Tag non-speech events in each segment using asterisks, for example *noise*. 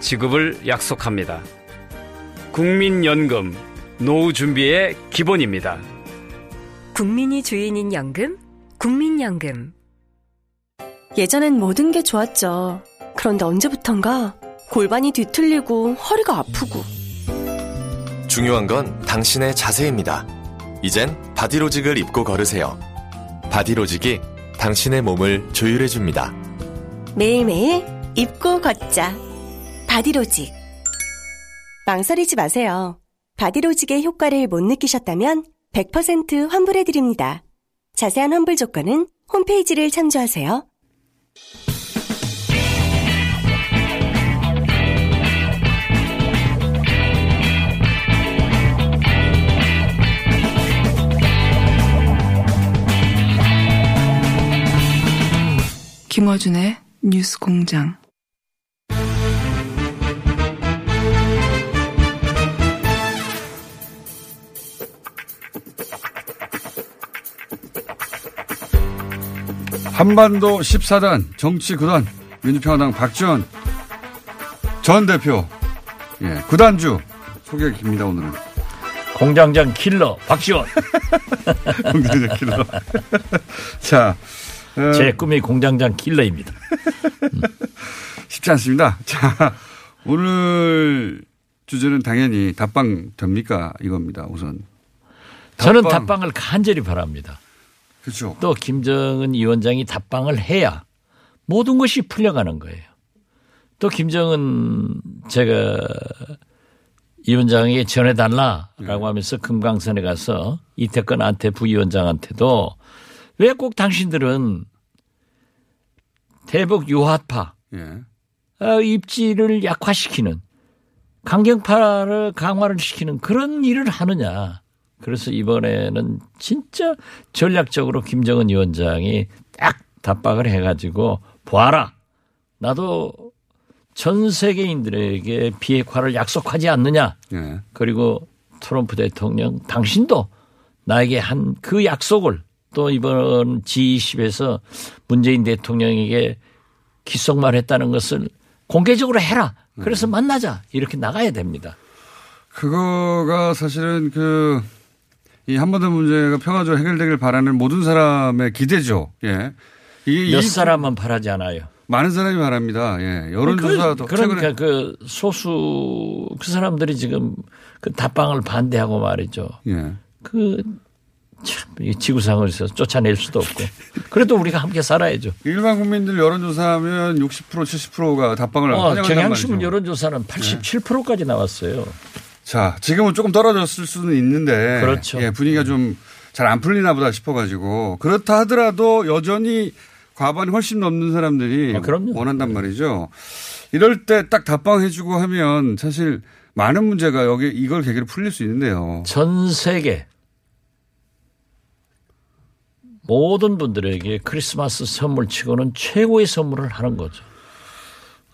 지급을 약속합니다. 국민연금, 노후 준비의 기본입니다. 국민이 주인인 연금, 국민연금. 예전엔 모든 게 좋았죠. 그런데 언제부턴가 골반이 뒤틀리고 허리가 아프고 중요한 건 당신의 자세입니다. 이젠 바디로직을 입고 걸으세요. 바디로직이 당신의 몸을 조율해줍니다. 매일매일 입고 걷자. 바디로직. 망설이지 마세요. 바디로직의 효과를 못 느끼셨다면 100% 환불해드립니다. 자세한 환불 조건은 홈페이지를 참조하세요. 김어준의 뉴스 공장. 한반도 14단 정치 구단 민주평화당 박지원 전 대표. 예, 구단주. 소개 깁니다 오늘은. 공장장 킬러 박지원. *laughs* 공장장 킬러. *laughs* 자 어, 제 꿈이 공장장 킬러입니다. *laughs* 쉽지 않습니다. 자 오늘 주제는 당연히 답방 됩니까? 이겁니다 우선. 저는 답방을 간절히 바랍니다. 그렇죠. 또 김정은 위원장이 답방을 해야 모든 것이 풀려가는 거예요. 또 김정은 제가 위원장에게 전해달라라고 네. 하면서 금강산에 가서 이태권한테 부위원장한테도 왜 꼭 당신들은 대북 유화파 예. 어, 입지를 약화시키는 강경파를 강화를 시키는 그런 일을 하느냐. 그래서 이번에는 진짜 전략적으로 김정은 위원장이 딱 답박을 해가지고 보아라. 나도 전 세계인들에게 비핵화를 약속하지 않느냐. 예. 그리고 트럼프 대통령 당신도 나에게 한 그 약속을 또 이번 G20에서 문재인 대통령에게 기속말 했다는 것을 공개적으로 해라. 그래서 만나자. 이렇게 나가야 됩니다. 그거가 사실은 그, 이 한반도 문제가 평화적으로 해결되길 바라는 모든 사람의 기대죠. 예. 이게 몇 이- 사람은 바라지 않아요. 많은 사람이 바랍니다. 예. 여론조사도 그, 그러니까 그 소수 그 사람들이 지금 그 답방을 반대하고 말이죠. 예. 그 참, 이 지구상에서 쫓아낼 수도 없고. 그래도 우리가 함께 살아야죠. 일반 국민들 여론조사하면 60% 70%가 답방을 어, 환영한단 경향신문. 여론조사는 87%까지 나왔어요. 자, 지금은 조금 떨어졌을 수는 있는데 그렇죠. 예, 분위기가 좀 잘 안 풀리나 보다 싶어가지고 그렇다 하더라도 여전히 과반이 훨씬 넘는 사람들이 아, 그럼요. 원한단 말이죠. 이럴 때 딱 답방해주고 하면 사실 많은 문제가 여기 이걸 계기로 풀릴 수 있는데요. 전 세계 모든 분들에게 크리스마스 선물 치고는 최고의 선물을 하는 거죠.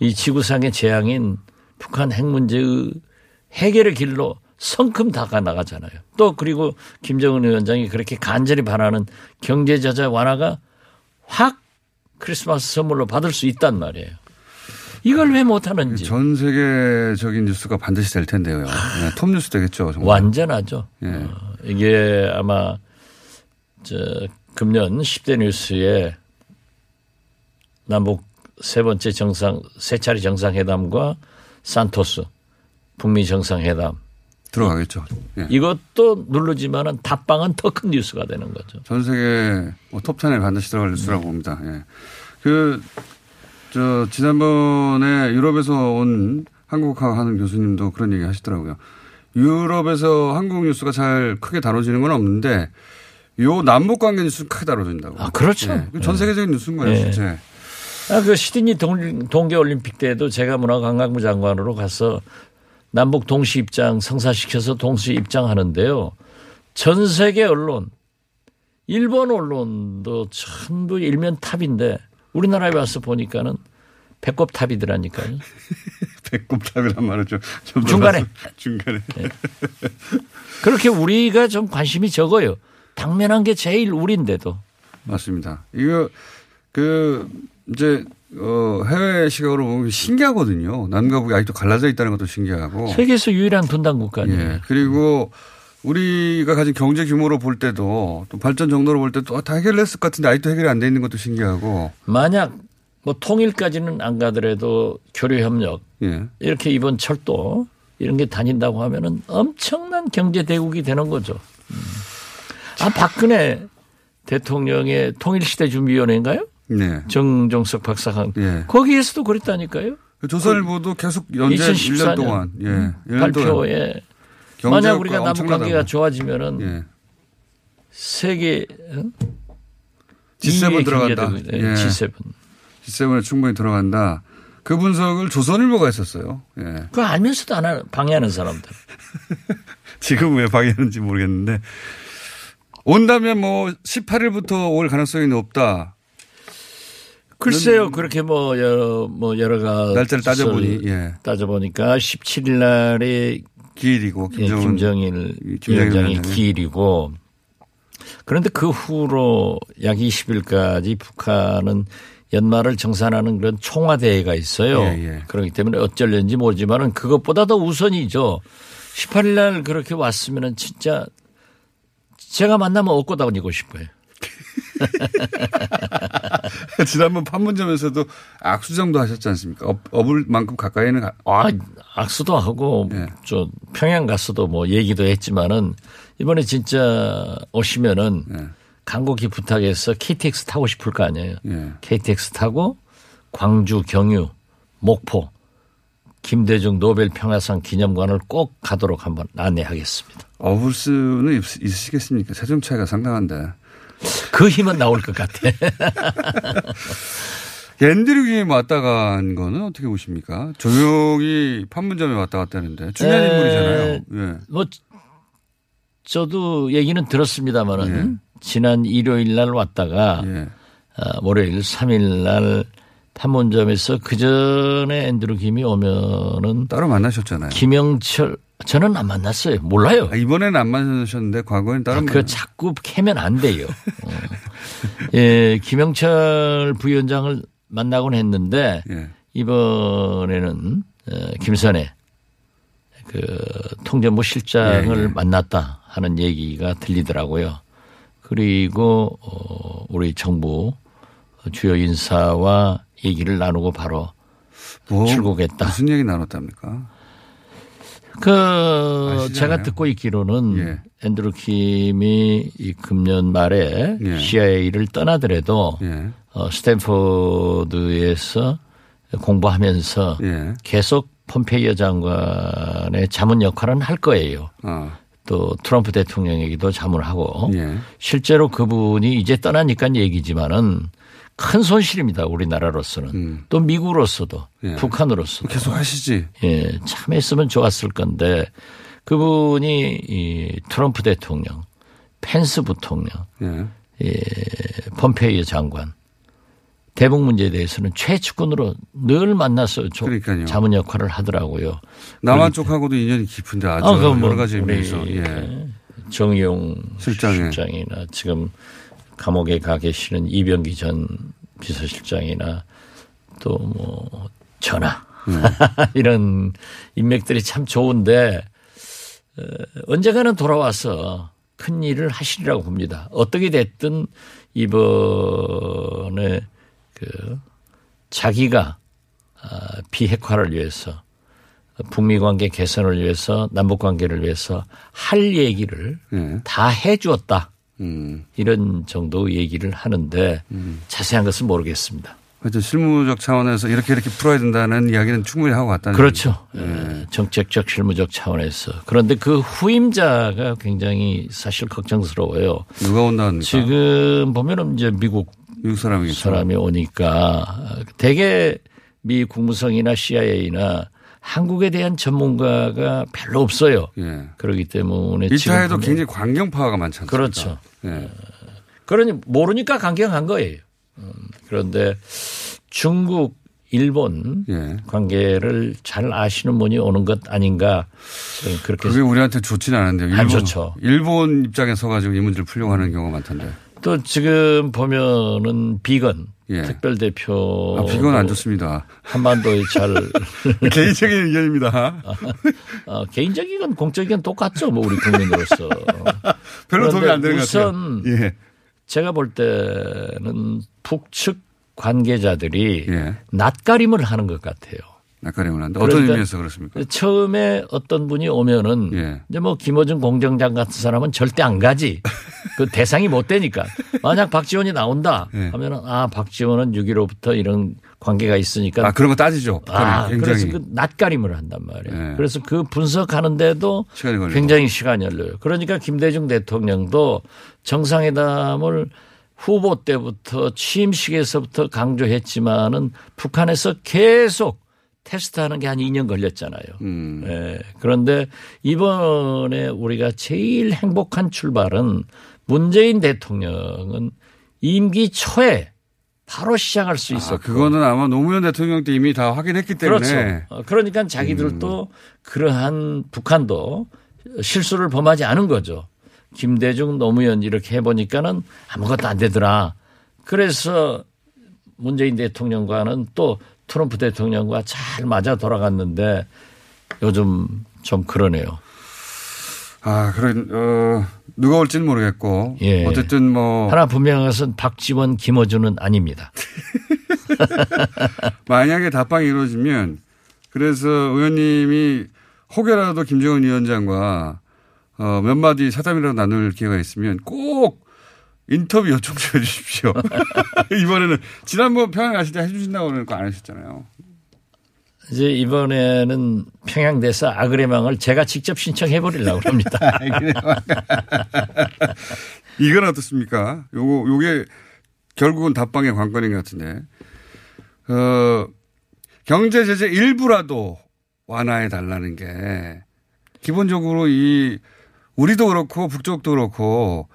이 지구상의 재앙인 북한 핵 문제의 해결의 길로 성큼 다가 나가잖아요. 또 그리고 김정은 위원장이 그렇게 간절히 바라는 경제 제재 완화가 확 크리스마스 선물로 받을 수 있단 말이에요. 이걸 왜 못하는지. 전 세계적인 뉴스가 반드시 될 텐데요. 네, 톱 뉴스 되겠죠. 정말. 완전하죠. 예. 어, 이게 아마 저 금년 10대 뉴스에 남북 세 번째 정상 세 차례 정상회담과 산토스 북미 정상회담 들어가겠죠. 예. 이것도 누르지만은 답방은 더 큰 뉴스가 되는 거죠. 전 세계 뭐 톱10에 반드시 들어갈 뉴스라고 봅니다. 예. 그, 저, 지난번에 유럽에서 온 한국학 하는 교수님도 그런 얘기 하시더라고요. 유럽에서 한국 뉴스가 잘 크게 다뤄지는 건 없는데 요 남북 관계 뉴스는 크게 다뤄진다고. 아, 그렇죠. 예. 전 세계적인 뉴스인 거예요, 예. 실제. 아, 그 시드니 동, 동계올림픽 때도 제가 문화관광부 장관으로 가서 남북 동시 입장 성사시켜서 동시 입장하는데요. 전 세계 언론, 일본 언론도 전부 일면 top인데 우리나라에 와서 보니까는 배꼽 top이더라니까요. *laughs* 배꼽 top이란 말을 좀, 좀 중간에. *laughs* 중간에. 그렇게 우리가 좀 관심이 적어요. 당면한 게 제일 우리인데도. 맞습니다. 이거 그 이제 어 해외 시각으로 보면 신기하거든요. 남과 북이 아직도 갈라져 있다는 것도 신기하고. 세계에서 유일한 분단 국가 아니에요. 예. 그리고 우리가 가진 경제 규모로 볼 때도 또 발전 정도로 볼 때도 다 해결했을 것 같은데 아직도 해결이 안 돼 있는 것도 신기하고. 만약 뭐 통일까지는 안 가더라도 교류 협력 예. 이렇게 이번 철도 이런 게 다닌다고 하면은 엄청난 경제 대국이 되는 거죠. 음. 아 박근혜 대통령의 통일시대 준비위원회인가요? 네. 정종석 박사관 예. 거기에서도 그랬다니까요. 그 조선일보도 계속 연재 1년 동안 예. 1년 동안 발표에 만약 우리가 남북. 관계가 좋아지면은 예. 세계 어? G7 이의 들어간다. 예. G7 G7에 충분히 들어간다. 그 분석을 조선일보가 했었어요. 예. 그거 알면서도 안 하는 방해하는 사람들. *laughs* 지금 왜 방해하는지 모르겠는데 온다면 뭐 18일부터 올 가능성이 높다. 글쎄요, 그렇게 뭐 여러 뭐 여러 가 날짜를 따져보니, 예. 따져보니까 17일 날에 기일이고 예, 김정은 김정일 김정일 위원장의 위원장의. 기일이고 그런데 그 후로 약 20일까지 북한은 연말을 정산하는 그런 총화대회가 있어요. 예, 예. 그렇기 때문에 어쩔는지 모르지만은 그것보다 더 우선이죠. 18일 날 그렇게 왔으면은 진짜 제가 만나면 업고 다니고 싶어요. *laughs* 지난번 판문점에서도 악수정도 하셨지 않습니까? 업, 업을 만큼 가까이는 가- 아, 악수도 하고 예. 저 평양 가서도 뭐 얘기도 했지만은 이번에 진짜 오시면은 예. 간곡히 부탁해서 KTX 타고 싶을 거 아니에요. 예. KTX 타고 광주, 경유, 목포, 김대중 노벨 평화상 기념관을 꼭 가도록 한번 안내하겠습니다. 업을 수는 있- 있으시겠습니까? 세종 차이가 상당한데. 그 힘은 나올 것 같아. *laughs* 앤드류 김이 왔다 간 거는 어떻게 보십니까? 조용히 판문점에 왔다 갔다 하는데 중요한 에, 인물이잖아요. 예. 뭐 저도 얘기는 들었습니다만은 예. 지난 일요일 날 왔다가 예. 어, 월요일 3일 날 판문점에서 그 전에 앤드루 김이 오면은 따로 만나셨잖아요. 김영철 저는 안 만났어요. 몰라요. 아, 이번에는 안 만나셨는데 과거엔 따로 아, 그거 자꾸 캐면 안 돼요. 어. 예, 김영철 부위원장을 만나곤 했는데 예. 이번에는 어, 김선혜 그 통전부 실장을 예, 예. 만났다 하는 얘기가 들리더라고요. 그리고 어, 우리 정부 주요 인사와 얘기를 나누고 바로 출국했다. 무슨 얘기 나눴답니까? 그 아시잖아요. 제가 듣고 있기로는 예. 앤드루 킴이 이 금년 말에 예. CIA를 떠나더라도 예. 어, 스탠포드에서 공부하면서 예. 계속 폼페이오 장관의 자문 역할은 할 거예요. 아, 또 트럼프 대통령에게도 자문을 하고 예. 실제로 그분이 이제 떠나니까 얘기지만은 큰 손실입니다. 우리나라로서는 음. 또 미국으로서도 예. 북한으로서도 계속 하시지. 예, 참 했으면 좋았을 건데 그분이 이 트럼프 대통령, 펜스 부통령, 예. 예, 폼페이오 장관 대북 문제에 대해서는 최측근으로 늘 만나서 조-. 자문 역할을 하더라고요. 남한 쪽하고도 인연이 깊은데 아주 아, 그건 뭐 여러 가지 의미에서 예. 실장에. 실장이나 지금 감옥에 가 계시는 이병기 전 비서실장이나 또 뭐 전하 음. *laughs* 이런 인맥들이 참 좋은데 어, 언젠가는 돌아와서 큰 일을 하시리라고 봅니다. 어떻게 됐든 이번에 그 자기가 아, 비핵화를 위해서 북미 관계 개선을 위해서 남북 관계를 위해서 할 얘기를 예. 다 해주었다. 음. 이런 정도 얘기를 하는데 자세한 것은 모르겠습니다. 하여튼 실무적 차원에서 이렇게 이렇게 풀어야 된다는 이야기는 충분히 하고 갔다는 그렇죠. 예, 정책적 실무적 차원에서. 그런데 그 후임자가 굉장히 사실 걱정스러워요. 누가 온다니까 지금 보면은 이제 미국 미국 사람이겠죠. 사람이 오니까 대개 미 국무성이나 CIA나 한국에 대한 전문가가 별로 없어요. 예. 그렇기 때문에 보면- 굉장히 광경파가 않습니까? 그렇죠. 예. 그러니 모르니까 강경한 거예요. 음, 그런데 중국, 일본 예. 관계를 잘 아시는 분이 오는 것 아닌가 그렇게 그게 우리한테 좋지는 않은데요. 안 좋죠. 일본 입장에 서가지고 이 문제를 풀려고 하는 경우가 많던데. 또 지금 보면은 비건 예. 특별 대표 아, 비건 안 좋습니다. 한반도에 잘 *laughs* 개인적인 의견입니다. *laughs* 어, 개인적인 건 공적인 건 똑같죠. 뭐 우리 국민으로서. 별로 도움이 안 되는 것 같아요. 우선 예. 제가 볼 때는 북측 관계자들이 예. 낯가림을 하는 것 같아요. 낯가림을 한다. 어떤 그러니까 의미에서 그렇습니까? 처음에 어떤 분이 오면은 예. 이제 뭐 김어준 공정장 같은 사람은 절대 안 가지. 그 대상이 못 되니까. 만약 박지원이 나온다 예. 하면은 아 박지원은 6.15부터 이런 관계가 있으니까 아, 그런 거 따지죠. 아, 북한이 그래서 굉장히. 그 낯가림을 한단 말이에요. 예. 그래서 그 분석하는데도 시간이. 굉장히 시간이 걸려요. 그러니까 김대중 대통령도 정상회담을 후보 때부터 취임식에서부터 강조했지만은 북한에서 계속 테스트하는 게 한 2년 걸렸잖아요. 음. 예. 그런데 이번에 우리가 제일 행복한 출발은 문재인 대통령은 임기 초에 바로 시작할 수 아, 있었고 그거는 아마 노무현 대통령 때 이미 다 확인했기 때문에. 그렇죠. 어, 그러니까 자기들도 음. 그러한 북한도 실수를 범하지 않은 거죠. 김대중 노무현 이렇게 해보니까는 아무것도 안 되더라. 그래서 문재인 대통령과는 또 트럼프 대통령과 잘 맞아 돌아갔는데 요즘 좀 그러네요. 아, 그런, 어, 누가 올지는 모르겠고. 예. 어쨌든 뭐. 하나 분명한 것은 박지원, 김어준은 아닙니다. *laughs* 만약에 답방이 이루어지면 그래서 의원님이 혹여라도 김정은 위원장과 어, 몇 마디 사담이라도 나눌 기회가 있으면 꼭 인터뷰 요청 좀 해주십시오. *laughs* 이번에는 지난번 평양 가실 때 해주신다고 그러니까 안 하셨잖아요. 이제 이번에는 평양대사 아그레망을 제가 직접 신청해 버리려고 합니다. *laughs* 이건 어떻습니까? 요거, 요게 결국은 답방의 관건인 것 같은데. 어, 경제 제재 일부라도 완화해 달라는 게 기본적으로 이 우리도 그렇고 북쪽도 그렇고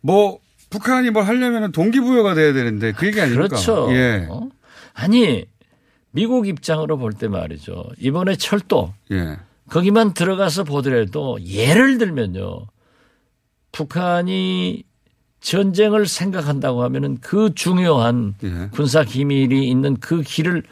뭐 북한이 뭘 하려면 동기부여가 돼야 되는데 그 얘기 아닙니까? 그렇죠. 예. 어? 아니 미국 입장으로 볼 때 말이죠. 이번에 철도 예. 거기만 들어가서 보더라도 예를 들면요. 북한이 전쟁을 생각한다고 하면은 그 중요한 예. 군사 기밀이 있는 그 길을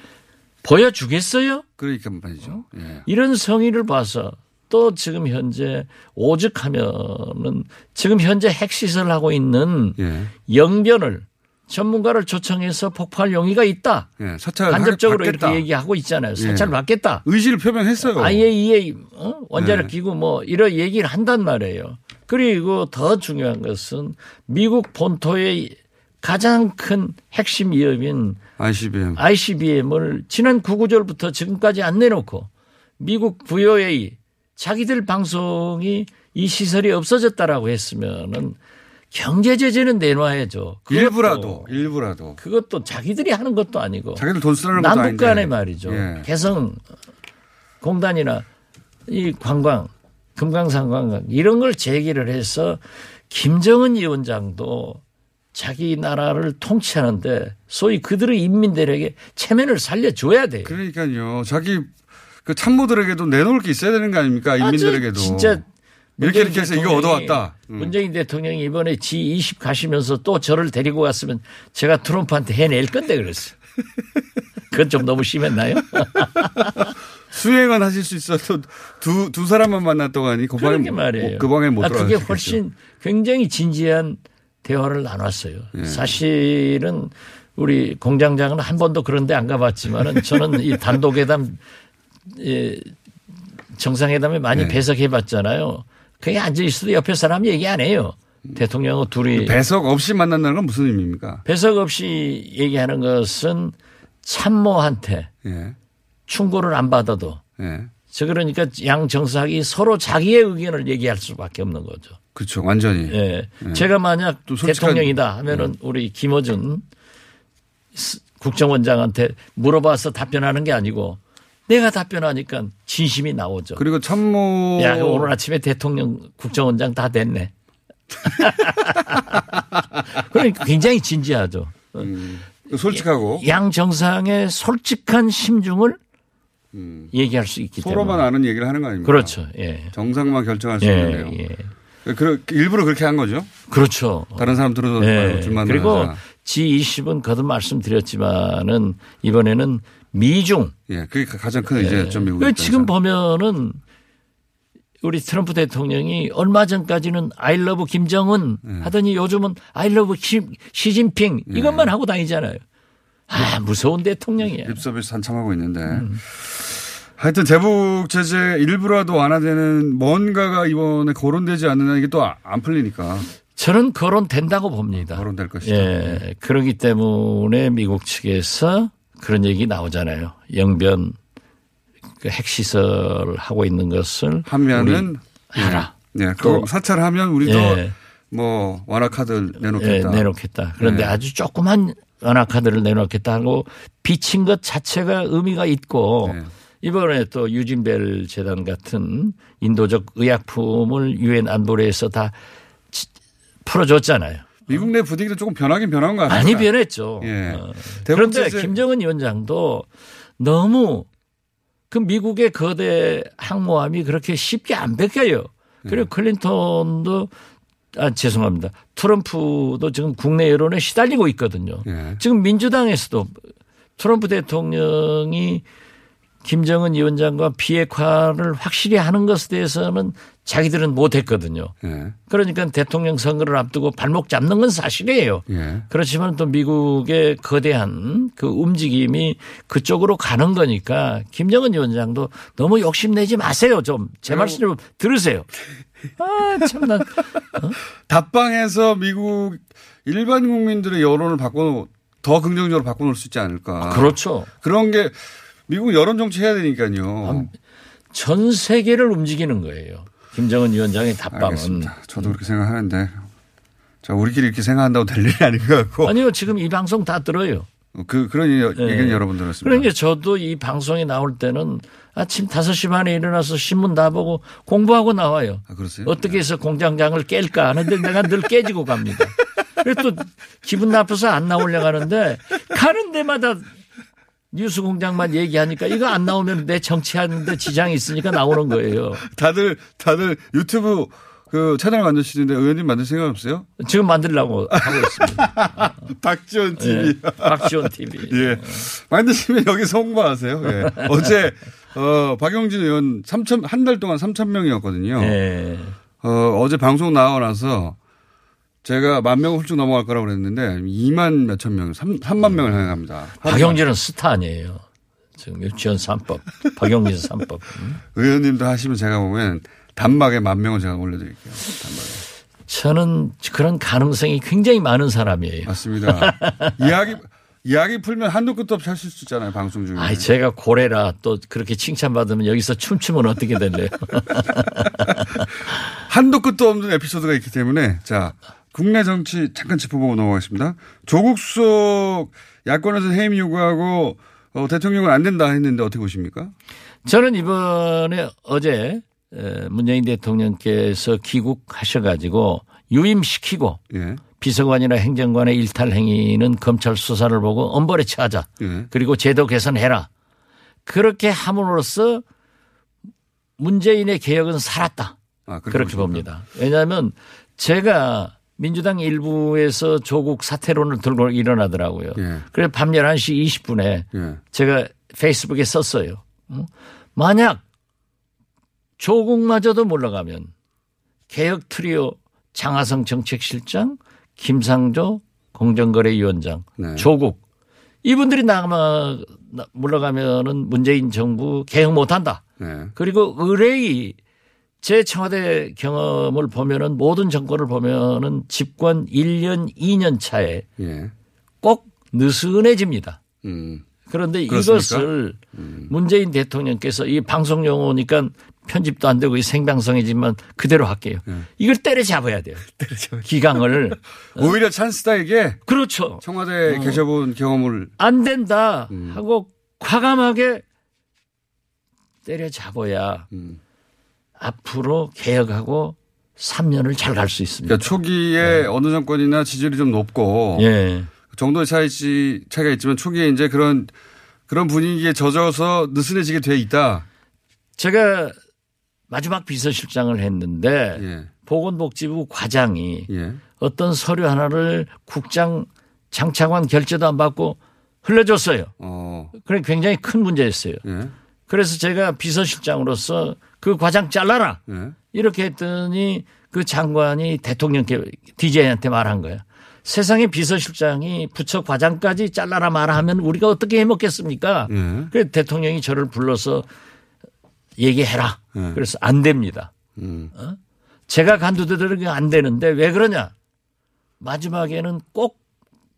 보여주겠어요? 그러니까 말이죠. 예. 이런 성의를 봐서 또 지금 현재 오죽하면은 지금 현재 핵시설 하고 있는 예. 영변을 전문가를 초청해서 폭발 용의가 있다. 예. 사찰 간접적으로. 이렇게 얘기하고 있잖아요. 사찰 예. 받겠다. 의지를 표명했어요. IAEA 어? 원자력 네. 기구 뭐 이런 얘기를 한단 말이에요. 그리고 더 중요한 것은 미국 본토의 가장 큰 핵심 위협인 ICBM. ICBM을 지난 9구절부터 지금까지 안 내놓고 미국 VOA 자기들 방송이 이 시설이 없어졌다라고 했으면은 경제 제재는 내놔야죠. 그것도- 일부라도 일부라도 그것도 자기들이 하는 것도 아니고 자기들 돈 쓰라는 것도 남북. 간에 말이죠. 예. 개성 공단이나 이 관광, 금강산 관광 이런 걸 제기를 해서 김정은 위원장도 자기 나라를 통치하는데 소위 그들의 인민들에게 체면을 살려줘야 돼요. 그러니까요. 자기 그 참모들에게도 내놓을 게 있어야 되는 거 아닙니까? 인민들에게도. 진짜 이렇게 이렇게 해서 이거 얻어왔다. 음. 문재인 대통령이 이번에 G20 가시면서 또 저를 데리고 갔으면 제가 트럼프한테 해낼 건데 그랬어요. 그건 좀 너무 심했나요? *laughs* 수행은 하실 수 있어도 두, 두 사람만 만났더니 그 방에, 그러게 말이에요. 그 방에 못 아, 들어가셨겠죠. 그게 훨씬 굉장히 진지한 대화를 나눴어요. 예. 사실은 우리 공장장은 한 번도 그런 데 안 가봤지만은 저는 이 단독회담 예, 정상회담에 많이 네. 배석해 봤잖아요. 그게 앉아 있어도 옆에 사람 얘기 안 해요. 대통령하고 둘이 배석 없이 만난다는 건 무슨 의미입니까? 배석 없이 얘기하는 것은 참모한테 예. 충고를 안 받아도 예. 저 그러니까 양 정상이 서로 자기의 의견을 얘기할 수밖에 없는 거죠. 그렇죠. 완전히. 예. 예. 제가 만약 예. 대통령이다 하면은 우리 김어준 스- 국정원장한테 물어봐서 답변하는 게 아니고 내가 답변하니까 진심이 나오죠. 그리고 참모. 야, 오늘 아침에 대통령 국정원장 다 됐네. *laughs* 그러니까 굉장히 진지하죠. 음, 솔직하고. 양 정상의 솔직한 심중을 얘기할 수 있기 때문에. 음. 서로만 아는 얘기를 하는 거 아닙니까? 그렇죠. 예. 정상만 결정할 수 예, 있는데요. 예. 그, 일부러 그렇게 한 거죠? 그렇죠. 다른 사람 들어도 예. 말고 줄만 그리고 하자. G20은 거듭 말씀드렸지만은 이번에는 미중. 예, 그게 가장 큰 이제 좀 미국. 그 지금 보면은 우리 트럼프 대통령이 얼마 전까지는 I love 김정은 예. 하더니 요즘은 I love 시, 시진핑 예. 이것만 하고 다니잖아요. 아, 무서운 대통령이야. 립서비스 한참 하고 있는데. 음. 하여튼 대북 제재 일부라도 완화되는 뭔가가 이번에 거론되지 않는 한 이게 또 안 풀리니까. 저는 거론된다고 봅니다. 거론될 것이다. 예. 그러기 때문에 미국 측에서 그런 얘기 나오잖아요. 영변 그 핵시설 하고 있는 것을 하면은 우리 하라. 예, 그거 또 사찰하면 우리도 예. 뭐 완화 카드 예, 내놓겠다. 내놓겠다. 그런데 예. 아주 조그만 완화카드를 내놓겠다 하고 비친 것 자체가 의미가 있고 네. 이번에 또 유진벨 재단 같은 인도적 의약품을 유엔 안보리에서 다 지- 풀어줬잖아요. 미국 내 분위기도 조금 변하긴 변한 것 같아요. 많이 변했죠. 예. 어. 그런데 제재- 김정은 위원장도 너무 그 미국의 거대 항모함이 그렇게 쉽게 안 뺏겨요. 네. 그리고 클린턴도 아 죄송합니다. 트럼프도 지금 국내 여론에 시달리고 있거든요. 예. 지금 민주당에서도 트럼프 대통령이 김정은 위원장과 비핵화를 확실히 하는 것에 대해서는 자기들은 못했거든요. 예. 그러니까 대통령 선거를 앞두고 발목 잡는 건 사실이에요. 예. 그렇지만 또 미국의 거대한 그 움직임이 그쪽으로 가는 거니까 김정은 위원장도 너무 욕심내지 마세요. 좀 제 말씀 좀 들으세요. 아, 참나. 답방에서 미국 일반 국민들의 여론을 바꿔 더 긍정적으로 바꿔놓을 수 있지 않을까. 그렇죠. 그런 게 미국 여론 정치 해야 되니까요. 전 세계를 움직이는 거예요. 김정은 위원장의 답방은. 알겠습니다. 저도 그렇게 생각하는데 자 우리끼리 이렇게 생각한다고 될 일이 아닌 것 같고 아니요, 지금 이 방송 다 들어요. 그 그런 네. 얘기는 여러 번 들었습니다. 그러니까 저도 이 방송에 나올 때는 아침 5시 반에 일어나서 신문 다 보고 공부하고 나와요. 아, 그러세요? 어떻게 해서 공장장을 깰까 하는데 내가 늘 깨지고 갑니다. 그래서 또 기분 나빠서 안 나오려고 하는데 가는 데마다 뉴스 공장만 얘기하니까 이거 안 나오면 내 정치하는데 지장이 있으니까 나오는 거예요. 다들 다들 유튜브 그 채널 만드시는데 의원님 만들 생각 없어요? 지금 만들려고 하고 있습니다. *laughs* 박지원 TV. 예, 박지원 TV. *laughs* 예. 만드시면 여기서 홍보하세요. 예. 어제 어 박영진 의원 3천 한 달 동안 3천 명이었거든요. 예. 어 어제 방송 나와 나서 제가 만명 훌쩍 넘어갈 거라고 그랬는데 2만 몇천 명, 3, 3만 명을 향합니다. 박영진은 스타 아니에요. 지금 유치원 3법, 박영진 3법. 의원님도 하시면 제가 보면 단막에 만 명을 제가 올려드릴게요. 저는 그런 가능성이 굉장히 많은 사람이에요. 맞습니다. *laughs* 이야기 이야기 풀면 한도 끝도 없이 하실 수 있잖아요. 방송 중에. 아이, 제가 고래라 또 그렇게 칭찬받으면 여기서 춤추면 어떻게 될래요? *laughs* 한도 끝도 없는 에피소드가 있기 때문에 자 국내 정치 잠깐 짚어보고 넘어가겠습니다. 조국 수석 야권에서 해임 요구하고 어, 대통령은 안 된다 했는데 어떻게 보십니까? 저는 이번에 어제 에, 문재인 대통령께서 귀국하셔가지고 유임시키고 예. 비서관이나 행정관의 일탈 행위는 검찰 수사를 보고 엄벌에 처하자. 예. 그리고 제도 개선해라. 그렇게 함으로써 문재인의 개혁은 살았다. 아, 그렇게 그렇게 보십니까? 봅니다. 왜냐하면 제가 민주당 일부에서 조국 사퇴론을 들고 일어나더라고요. 예. 그래서 밤 11시 20분에 예. 제가 페이스북에 썼어요. 어? 만약 조국마저도 물러가면 개혁 트리오 장하성 정책실장, 김상조 공정거래위원장, 네. 조국 이분들이 남아 물러가면은 문재인 정부 개혁 못한다. 네. 그리고 의뢰이 제 청와대 경험을 보면은 모든 정권을 보면은 집권 1년, 2년 차에 예. 꼭 느슨해집니다. 음. 그런데 그렇습니까? 이것을 문재인 대통령께서 이 방송 용어니까 편집도 안 되고 이 생방송이지만 그대로 할게요. 네. 이걸 때려잡아야 돼요. *laughs* 기강을. 오히려 찬스다 이게 그렇죠. 청와대 계셔본 경험을 안 된다 음. 하고 과감하게 때려잡아야 음. 앞으로 개혁하고 3년을 잘 갈 수 있습니다. 그러니까 초기에 어느 정권이나 지지율이 좀 높고 예. 정도의 차이 차이가 있지만 초기에 이제 그런 그런 분위기에 젖어서 느슨해지게 돼 있다. 제가 마지막 비서실장을 했는데 예. 보건복지부 과장이 예. 어떤 서류 하나를 국장 장차관 결제도 안 받고 흘려줬어요. 어. 그래 굉장히 큰 문제였어요. 예. 그래서 제가 비서실장으로서 그 과장 잘라라 예. 이렇게 했더니 그 장관이 대통령께 DJ한테 말한 거야. 세상에 비서실장이 부처 과장까지 잘라라 말하면 우리가 어떻게 해 먹겠습니까? 예. 그래서 대통령이 저를 불러서 얘기해라. 예. 그래서 안 됩니다. 음. 어? 제가 간두더라도 안 되는데 왜 그러냐? 마지막에는 꼭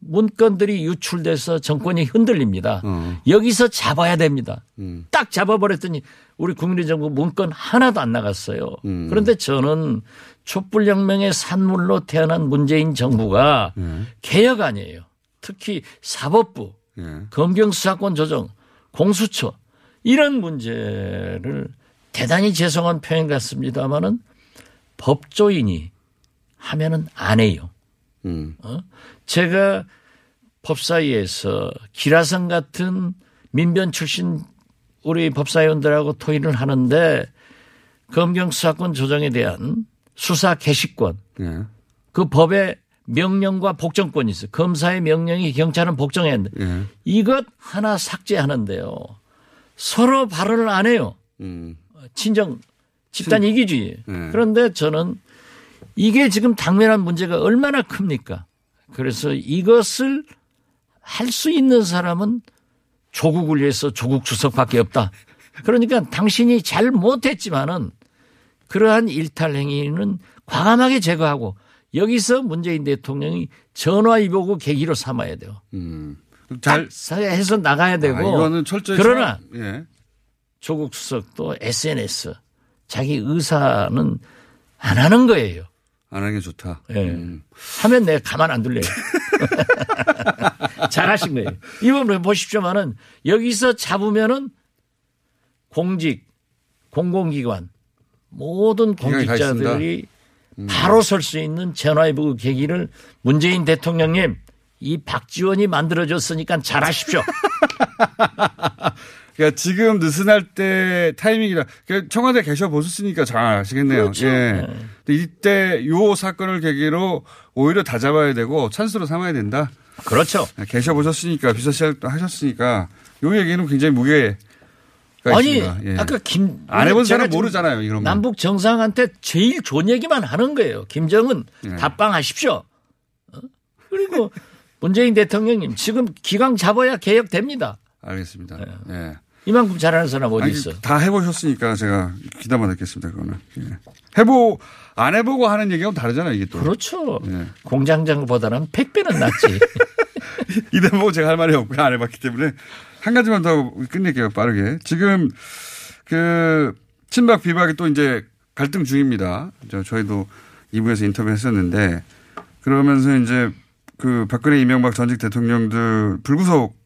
문건들이 유출돼서 정권이 흔들립니다. 어. 여기서 잡아야 됩니다. 음. 딱 잡아버렸더니 우리 국민의 정부 문건 하나도 안 나갔어요. 음. 그런데 저는 촛불혁명의 산물로 태어난 문재인 정부가 예. 개혁 아니에요. 특히 사법부, 예. 검경수사권 조정, 공수처 이런 문제를 대단히 죄송한 표현 같습니다마는 법조인이 하면은 안 해요. 음. 어? 제가 법사위에서 기라성 같은 민변 출신 우리 법사위원들하고 토의를 하는데 검경 수사권 조정에 대한 수사 개시권 예. 그 법의 명령과 복정권이 있어요. 검사의 명령이 경찰은 복정해야 한다. 예. 이것 하나 삭제하는데요. 서로 발언을 안 해요. 음. 친정 집단 이기주의. 네. 그런데 저는 이게 지금 당면한 문제가 얼마나 큽니까? 그래서 이것을 할 수 있는 사람은 조국을 위해서 조국 주석밖에 없다. 그러니까 당신이 잘 못했지만은 그러한 일탈 행위는 과감하게 제거하고 여기서 문재인 대통령이 전화위복을 계기로 삼아야 돼요. 음. 잘딱 해서 나가야 되고. 아, 이거는 철저히 그러나 참- 예. 조국 수석도 SNS 자기 의사는 안 하는 거예요. 안 하는 게 좋다. 예. 음. 하면 내가 가만 안 둘래요. *laughs* 잘하신 거예요. 이번 보십시오만은 여기서 잡으면은 공직, 공공기관 모든 공직자들이 바로 설 수 있는 전화위복 계기를 문재인 대통령님 이 박지원이 만들어줬으니까 잘하십시오. *laughs* 그러니까 지금 느슨할 때 타이밍이라 그러니까 청와대 계셔 보셨으니까 잘 아시겠네요. 그렇죠. 예. 네. 이때 요 사건을 계기로 오히려 다 잡아야 되고 찬스로 삼아야 된다. 그렇죠. 계셔 보셨으니까 비서실도 하셨으니까 요 얘기는 굉장히 무게가 아니. 예. 아까 김 안 해본 사람 모르잖아요. 이런 거. 남북 정상한테 제일 좋은 얘기만 하는 거예요. 김정은 네. 답방하십시오. 어? 그리고 문재인 대통령님 지금 기강 잡아야 개혁됩니다. 알겠습니다. 예. 이만큼 잘하는 사람 어디 아니, 있어? 다 해보셨으니까 제가 귀담아 듣겠습니다. 그거는 예. 해보 안 해보고 하는 얘기하고 다르잖아요. 이게 또. 그렇죠. 예. 공장장보다는 100배는 낫지. *laughs* 이 대목 제가 할 말이 없고 안 해봤기 때문에 한 가지만 더 끝낼게요. 빠르게. 지금 그 친박 비박이 또 이제 갈등 중입니다. 저 저희도 2부에서 인터뷰 했었는데 그러면서 이제 그 박근혜 이명박 전직 대통령들 불구속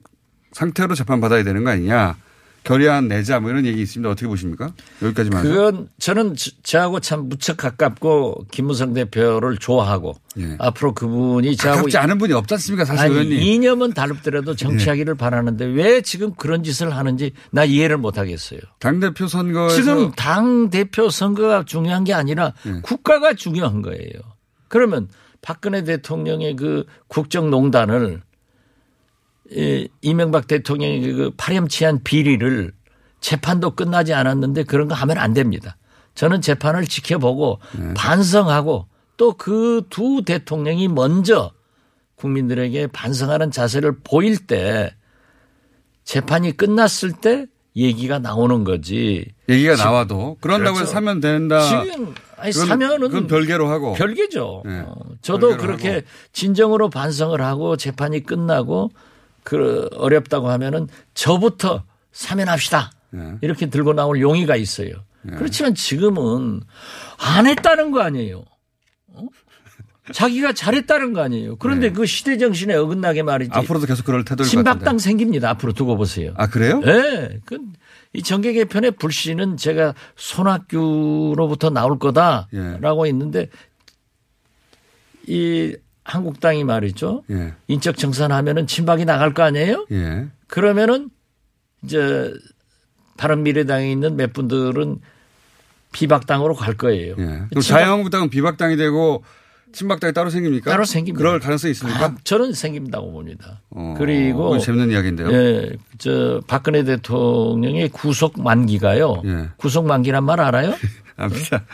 상태로 재판 받아야 되는 거 아니냐 결의안 내자 뭐 이런 얘기 있습니다. 어떻게 보십니까? 여기까지만. 그건 저는 저- 저하고 참 무척 가깝고 김무성 대표를 좋아하고 예. 앞으로 그분이 저하고 가깝지 않은 분이 없지 않습니까? 사실 아니, 의원님. 예. 이념은 다릅더라도 정치하기를 바라는데 왜 지금 그런 짓을 하는지 나 이해를 못 하겠어요. 당대표 선거에서 지금 당 대표 선거가 중요한 게 아니라 예. 국가가 중요한 거예요. 그러면 박근혜 대통령의 그 국정농단을 이 이명박 대통령의 그 파렴치한 비리를 재판도 끝나지 않았는데 그런 거 하면 안 됩니다. 저는 재판을 지켜보고 네. 반성하고 또 그 두 대통령이 먼저 국민들에게 반성하는 자세를 보일 때 재판이 끝났을 때 얘기가 나오는 거지. 얘기가 지- 나와도 그런다고 그렇죠. 해서 사면 된다. 지금 아니 그건- 사면은 그건 별개로 하고. 별개죠. 네. 어, 저도 그렇게 하고. 진정으로 반성을 하고 재판이 끝나고 그 어렵다고 하면은 저부터 사면합시다. 네. 이렇게 들고 나올 용의가 있어요. 그렇지만 지금은 안 했다는 거 아니에요. 어? 자기가 잘했다는 거 아니에요. 그런데 그 시대 정신에 어긋나게 말이지. 네. 앞으로도 계속 그럴 태도일 것 친박당. 생깁니다. 앞으로 두고 보세요. 아 그래요? 네. 그, 이 정계 개편의 불씨는 제가 손학규로부터 나올 거다라고 예. 했는데 이 한국당이 말이죠. 예. 인적 정산하면은 친박이 나갈 거 아니에요? 예. 그러면은 이제 바른 미래당에 있는 몇 분들은 비박당으로 갈 거예요. 예. 그럼 친박- 자유한국당은 비박당이 되고 친박당이 따로 생깁니까? 따로 생깁니다. 그럴 가능성이 있습니까? 아, 저는 생긴다고 봅니다. 어, 그리고 재밌는 이야기인데요. 예, 저 박근혜 대통령의 구속 만기가요. 예. 구속 만기란 말 알아요? *laughs* 압니다.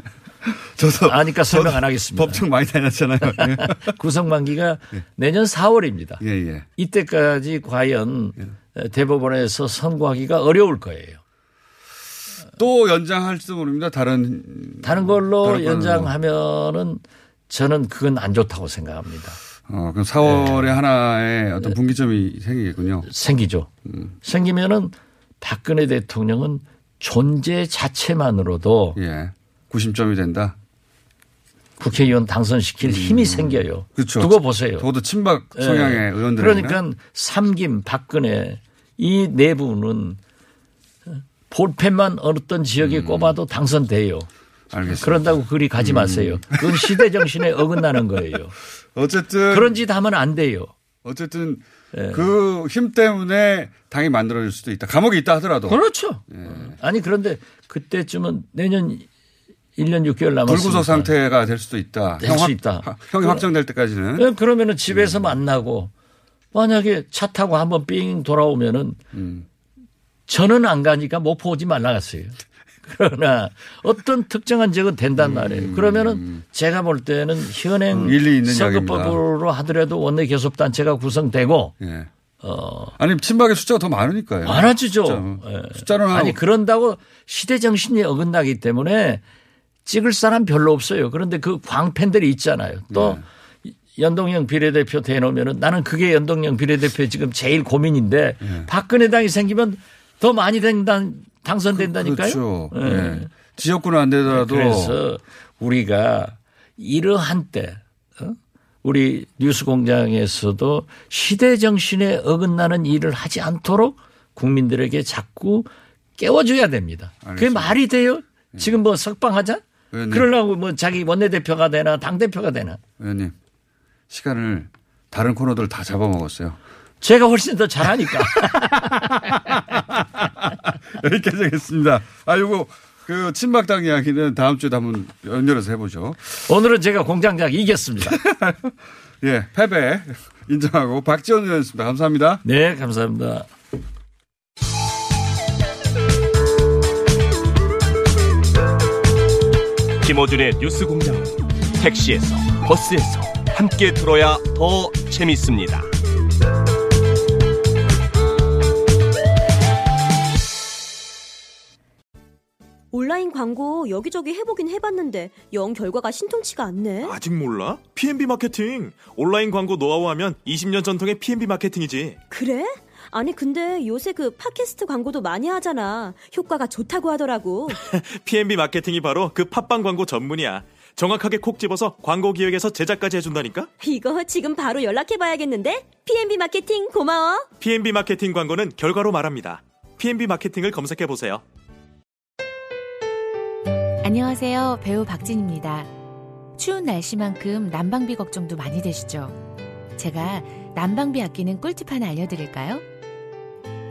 *laughs* 저도 아니까 설명 안 하겠습니다. 법정 많이 다녔잖아요. *laughs* 예. 구속 만기가 내년 4월입니다. 예, 예. 이때까지 과연 대법원에서 선고하기가 어려울 거예요. 또 연장할지도 모릅니다. 다른 다른 걸로 다른. 연장하면은 저는 그건 안 좋다고 생각합니다. 어, 그럼 4월에 네. 하나의 어떤 분기점이 생기겠군요. 생기죠. 음. 생기면은 박근혜 대통령은 존재 자체만으로도 예. 구심점이 된다. 국회의원 당선시킬 힘이 생겨요. 그렇죠. 두고 보세요. 적어도 친박 성향의 예. 의원들. 그러니까 삼김, 박근혜 이 내부는 볼펜만 어떤 지역에 꼽아도 당선돼요. 음. 알겠습니다. 그런다고 그리 가지 마세요. 그건 시대 정신에 *laughs* 어긋나는 거예요. 어쨌든 그런 짓 하면 안 돼요. 어쨌든 예. 그힘 때문에 당이 만들어질 수도 있다. 감옥에 있다 하더라도 그렇죠. 예. 아니 그런데 그때쯤은 내년 1년 6개월 남았으니까. 불구속 상태가 될 수도 있다. 될수 확- 있다. 하- 형이 확정될 때까지는 예, 그러면은 집에서 만나고 만약에 차 타고 한번 삥 돌아오면은 음. 저는 안 가니까 목포 오지 말라갔어요. *laughs* 그러나 어떤 특정한 지역은 된단 말이에요. 그러면은 제가 볼 때는 현행 음, 선거법으로 하더라도 원내 교섭단체가 구성되고 예. 어 아니 친박의 숫자가 더 많으니까요. 많아지죠. 숫자. 예. 숫자는 한- 아니 그런다고 시대 정신이 어긋나기 때문에 찍을 사람 별로 없어요. 그런데 그 광팬들이 있잖아요. 또 네. 연동형 비례대표 대놓으면은 나는 그게 연동형 비례대표 지금 제일 고민인데 네. 박근혜 당이 생기면 더 많이 된다 당선된다니까요. 그렇죠. 예. 예. 지역구는 안 되더라도 그래서 우리가 이러한 때 어? 우리 뉴스 공장에서도 시대 정신에 어긋나는 일을 하지 않도록 국민들에게 자꾸 깨워줘야 됩니다. 그게 알겠습니다. 예. 말이 돼요? 지금 뭐 석방하자? 의원님. 그러려고 뭐 자기 원내대표가 되나 당대표가 되나? 의원님 시간을 다른 코너들 다 잡아먹었어요. 제가 훨씬 더 잘하니까. *laughs* 여기까지 하겠습니다. 아, 요거 그 친박당 이야기는 다음 주에 한번 연결해서 해보죠. 오늘은 제가 공장장 이겼습니다. *laughs* 예, 패배 인정하고 박지원 의원이었습니다. 감사합니다. 네, 감사합니다. 김호준의 뉴스 공장. 택시에서, 버스에서 함께 들어야 더 재밌습니다. 온라인 광고 여기저기 해보긴 해봤는데 영 결과가 신통치가 않네. 아직 몰라? P&B 마케팅. 온라인 광고 노하우 하면 20년 전통의 P&B 마케팅이지. 그래? 아니 근데 요새 그 팟캐스트 광고도 많이 하잖아. 효과가 좋다고 하더라고. *laughs* P&B 마케팅이 바로 그 팟빵 광고 전문이야. 정확하게 콕 집어서 광고 기획에서 제작까지 해준다니까? 이거 지금 바로 연락해봐야겠는데? P&B 마케팅 고마워. P&B 마케팅 광고는 결과로 말합니다. PNB 마케팅을 검색해 보세요. 안녕하세요. 배우 박진입니다. 추운 날씨만큼 난방비 걱정도 많이 되시죠? 제가 난방비 아끼는 꿀팁 하나 알려드릴까요?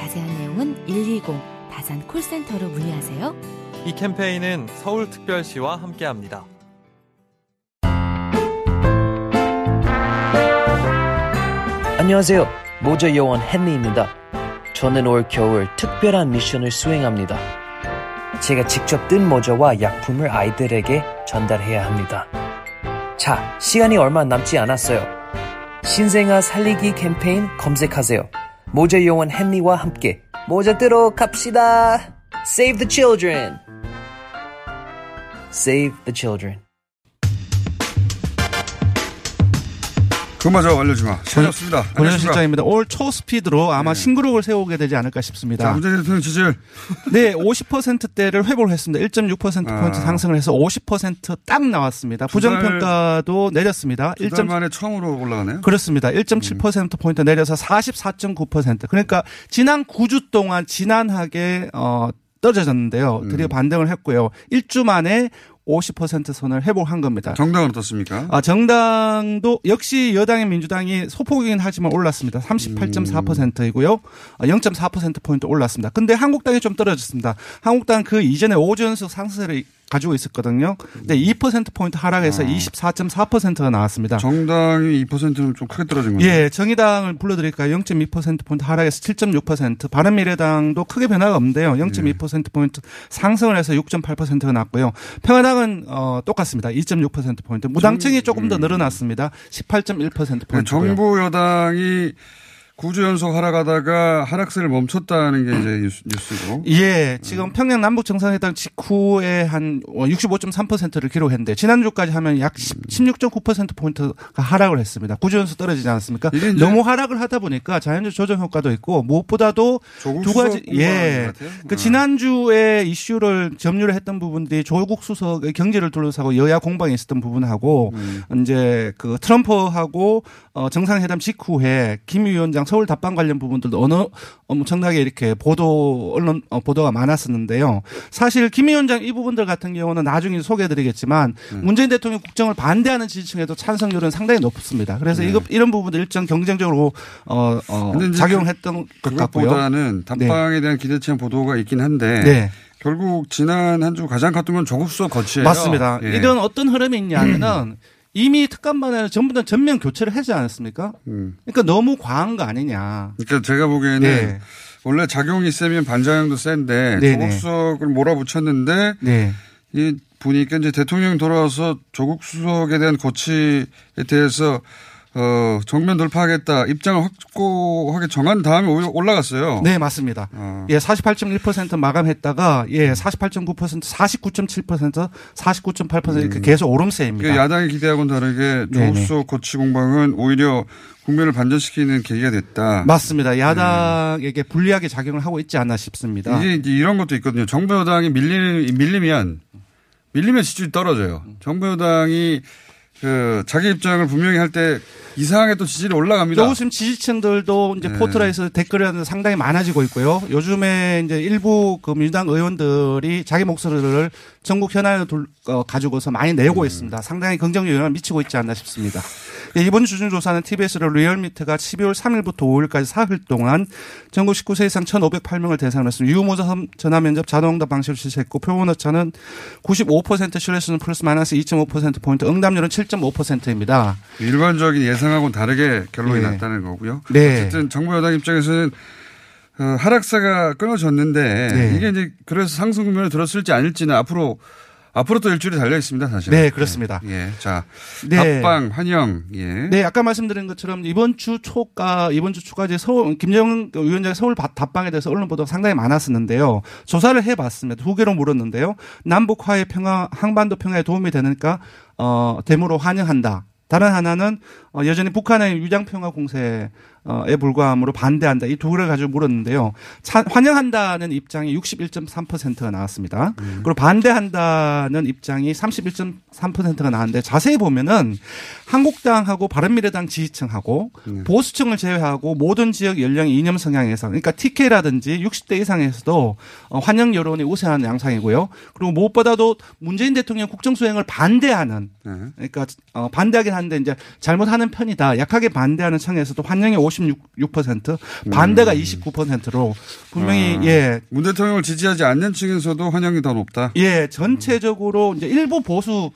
자세한 내용은 120 다산 콜센터로 문의하세요. 이 캠페인은 서울특별시와 함께합니다. 안녕하세요. 모자 요원 헨리입니다. 저는 올 겨울 특별한 미션을 수행합니다. 제가 직접 뜬 모자와 약품을 아이들에게 전달해야 합니다. 자, 시간이 얼마 남지 않았어요. 신생아 살리기 캠페인 검색하세요. 모자 요원 헨리와 함께 모자 뜨러 갑시다. Save the children. Save the children. 그마저 알려주마. 시간이 없습니다. 권현 실장입니다. 올 초 스피드로 아마 신기록을 세우게 되지 않을까 싶습니다. 자, 문재인 대통령 지지율. *laughs* 네, 50%대를 회복을 했습니다. 1.6%포인트 아. 상승을 해서 50%딱 나왔습니다. 부정평가도 내렸습니다. 두달 만에 처음으로 올라가네요. 그렇습니다. 1.7%포인트 내려서 44.9%. 그러니까 지난 9주 동안 지난하게 어 떨어졌는데요. 드디어 반등을 했고요. 1주 만에 50% 선을 회복한 겁니다. 정당은 어떻습니까? 아, 정당도 역시 여당의 민주당이 소폭이긴 하지만 올랐습니다. 38.4%이고요. 0.4%포인트 올랐습니다. 근데 한국당이 좀 떨어졌습니다. 한국당 그 이전에 오전수 상승세를 가지고 있었거든요. 근데 2%포인트 하락해서 24.4%가 나왔습니다. 정당이 2%는 좀 크게 떨어진 거죠. 예, 정의당을 불러드릴까요? 0.2%포인트 하락해서 7.6%, 바른미래당도 크게 변화가 없는데요. 0.2%포인트 상승을 해서 6.8%가 났고요. 평화당은 어, 똑같습니다. 2.6%포인트. 무당층이 조금 더 늘어났습니다. 18.1%포인트. 네, 정부 여당이 9주 연속 하락하다가 하락세를 멈췄다는 게 이제 뉴스, 뉴스고. 예, 지금 평양 남북 정상회담 직후에 한 65.3%를 기록했는데 지난주까지 하면 약 16.9% 포인트가 하락을 했습니다. 구주연수 떨어지지 않았습니까? 너무 하락을 하다 보니까 자연적 조정 효과도 있고 무엇보다도 두 가지 예. 그 지난주에 이슈를 점유를 했던 부분들이 조국 수석의 경제를 둘러싸고 여야 공방이 있었던 부분하고 이제 그 트럼프하고 어 정상회담 직후에 김 위원장 서울 답방 관련 부분들도 어느 엄청나게 이렇게 보도 언론 어, 보도가 많았었는데요. 사실 김 위원장 이 부분들 같은 경우는 나중에 소개해드리겠지만 문재인 대통령 국정을 반대하는 지지층에도 찬성률은 상당히 높습니다. 그래서 이거 이런 부분도 일정 경쟁적으로 어, 어 작용했던 것 같고요. 그것보다는 답방에 대한 기대치한 보도가 있긴 한데 네. 결국 지난 한 주 가장 컸던 건 조국 수석 거치예요. 맞습니다. 예. 이런 어떤 흐름이 있냐면은 *clears throat* *clears throat* 이미 특감반에는 전부 다 전면 교체를 하지 않았습니까? 그러니까 너무 과한 거 아니냐. 그러니까 제가 보기에는 네. 원래 작용이 세면 반작용도 센데 네네. 조국 수석을 몰아붙였는데 네. 이 보니까 이제 대통령 돌아와서 조국 수석에 대한 고치에 대해서 어, 정면 돌파하겠다 입장을 확고하게 정한 다음에 오히려 올라갔어요. 네, 맞습니다. 예, 48.1% 마감했다가 예, 48.9%, 49.7%, 49.8% 이렇게 계속 오름세입니다. 야당이 기대하고는 다르게 조국. 수석 고치 공방은 오히려 국면을 반전시키는 계기가 됐다. 맞습니다. 야당에게 불리하게 작용을 하고 있지 않나 싶습니다. 이게 이제 이런 것도 있거든요. 정부 여당이 밀리, 밀리면 밀리면 지지율이 떨어져요. 정부 여당이 그 자기 입장을 분명히 할 때 이상하게 또 지지율이 올라갑니다. 요즘 지지층들도 이제 네. 포털에서 댓글이 상당히 많아지고 있고요. 요즘에 이제 일부 그 민주당 의원들이 자기 목소리를 전국 현안을 둘, 어, 가지고서 많이 내고 있습니다. 상당히 긍정적 영향을 미치고 있지 않나 싶습니다. 예, 이번 주중조사는 TBS로 리얼미터가 12월 3일부터 5일까지 사흘 동안 전국 19세 이상 1,508명을 대상으로 했습니다. 유무서 전화 면접 자동응답 방식을 실시했고 표본 오차는 95% 신뢰수는 플러스 마이너스 2.5%포인트 응답률은 7.5%입니다. 일반적인 예상하고는 다르게 결론이 네. 났다는 거고요. 네. 어쨌든 정부 여당 입장에서는 어, 하락세가 끊어졌는데 네. 이게 이제 그래서 상승 국면에 들었을지 아닐지는 앞으로 앞으로 또 일주일이 달려 있습니다, 사실. 네, 그렇습니다. 예. 자, 네. 합방 환영. 예. 네, 아까 말씀드린 것처럼 이번 주 초가 이번 주 초까지 서울 김정은 위원장의 서울 바- 답방에 대해서 언론 보도가 상당히 많았었는데요. 조사를 해봤습니다. 두 개로 물었는데요. 남북 화해 평화, 한반도 평화에 도움이 되니까 어 대무로 환영한다. 다른 하나는 어, 여전히 북한의 위장 평화 공세에 불과함으로 반대한다. 이 두 개를 가지고 물었는데요. 차- 환영한다는 입장이 61.3%가 나왔습니다. 그리고 반대한다는 입장이 31.3%가 나왔는데 자세히 보면은 한국당하고 바른미래당 지지층하고 보수층을 제외하고 모든 지역 연령 이념 성향에서 그러니까 TK라든지 60대 이상에서도 어, 환영 여론이 우세한 양상이고요. 그리고 무엇보다도 문재인 대통령 국정 수행을 반대하는 그러니까 어, 반대하긴 하는데 이제 잘못하는 편이다. 약하게 반대하는 층에서도 환영이 56%, 반대가 음. 29%로 분명히 아, 예. 문 대통령을 지지하지 않는 층에서도 환영이 더 높다. 예, 전체적으로 이제 일부 보수를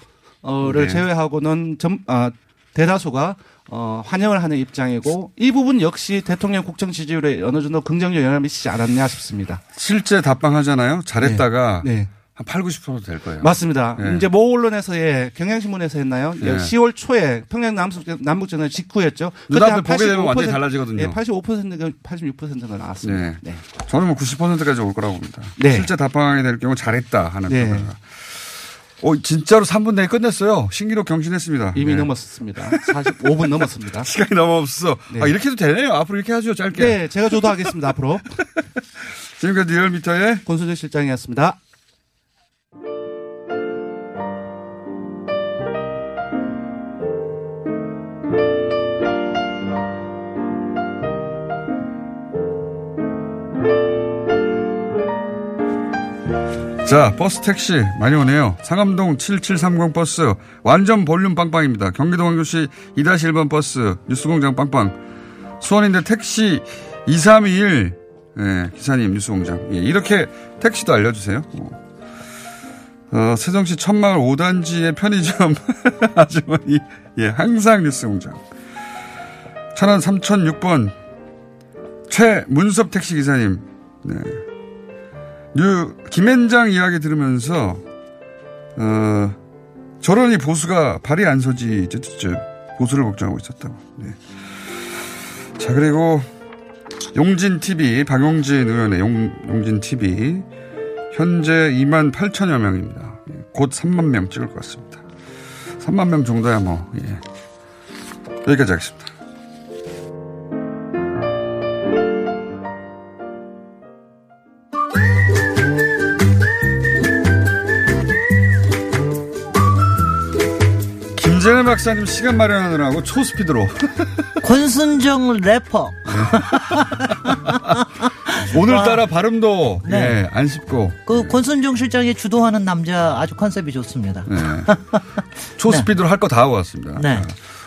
네. 제외하고는 점, 아, 대다수가 어, 환영을 하는 입장이고 이 부분 역시 대통령 국정 지지율에 어느 정도 긍정적 영향을 미치지 않았냐 싶습니다. 실제 답방하잖아요. 잘했다가 네. 한 8, 90%될 거예요. 맞습니다. 네. 이제 모 언론에서 예, 경향신문에서 했나요? 네. 10월 초에 평양 남북 남북전의 직후였죠. 눈앞에 한 보게 되면 완전히 85% 달라지거든요. 예, 85%가 86%가 나왔습니다. 네. 저는 뭐 90%까지 올 거라고 봅니다. 네. 실제 답방이 될 경우 잘했다 하는 네. 평가가. 어, 진짜로 3분 내에 끝냈어요. 신기록 경신했습니다. 이미 네. 넘었습니다. 45분 넘었습니다. *laughs* 시간이 너무 없어. 네. 아, 이렇게 해도 되네요. 앞으로 이렇게 하죠. 짧게. 네, 제가 조도하겠습니다. 앞으로. *laughs* 지금까지 리얼미터의 권순정 실장이었습니다. 자, 버스 택시 많이 오네요. 상암동 7730 버스 완전 볼륨 빵빵입니다. 경기도 광교시 2-1번 버스 뉴스공장 빵빵. 수원인데 택시 2321 네, 기사님 뉴스공장. 예, 이렇게 택시도 알려주세요. 어. 어, 세종시 첫마을 5단지의 편의점 *laughs* 아주머니 예, 항상 뉴스공장. 천안 3006번 최문섭 택시 기사님. 네. new 김앤장 이야기 들으면서 어 저러니 보수가 발이 안 서지 쯧쯧쯧 보수를 걱정하고 있었다고. 네. 자 그리고 용진 TV 박용진 의원의 용, 용진 TV 현재 2만 8천여 명입니다. 예, 곧 3만 명 찍을 것 같습니다. 3만 명 정도야 뭐 예. 여기까지 하겠습니다. 박사님 시간 마련하느라고 초스피드로 *laughs* 권순정 래퍼. *laughs* 오늘따라 발음도 네. 예, 안 쉽고 그 권순정 실장이 주도하는 남자 아주 컨셉이 좋습니다. 네. 초스피드로 할거 다 하고 왔습니다. 네.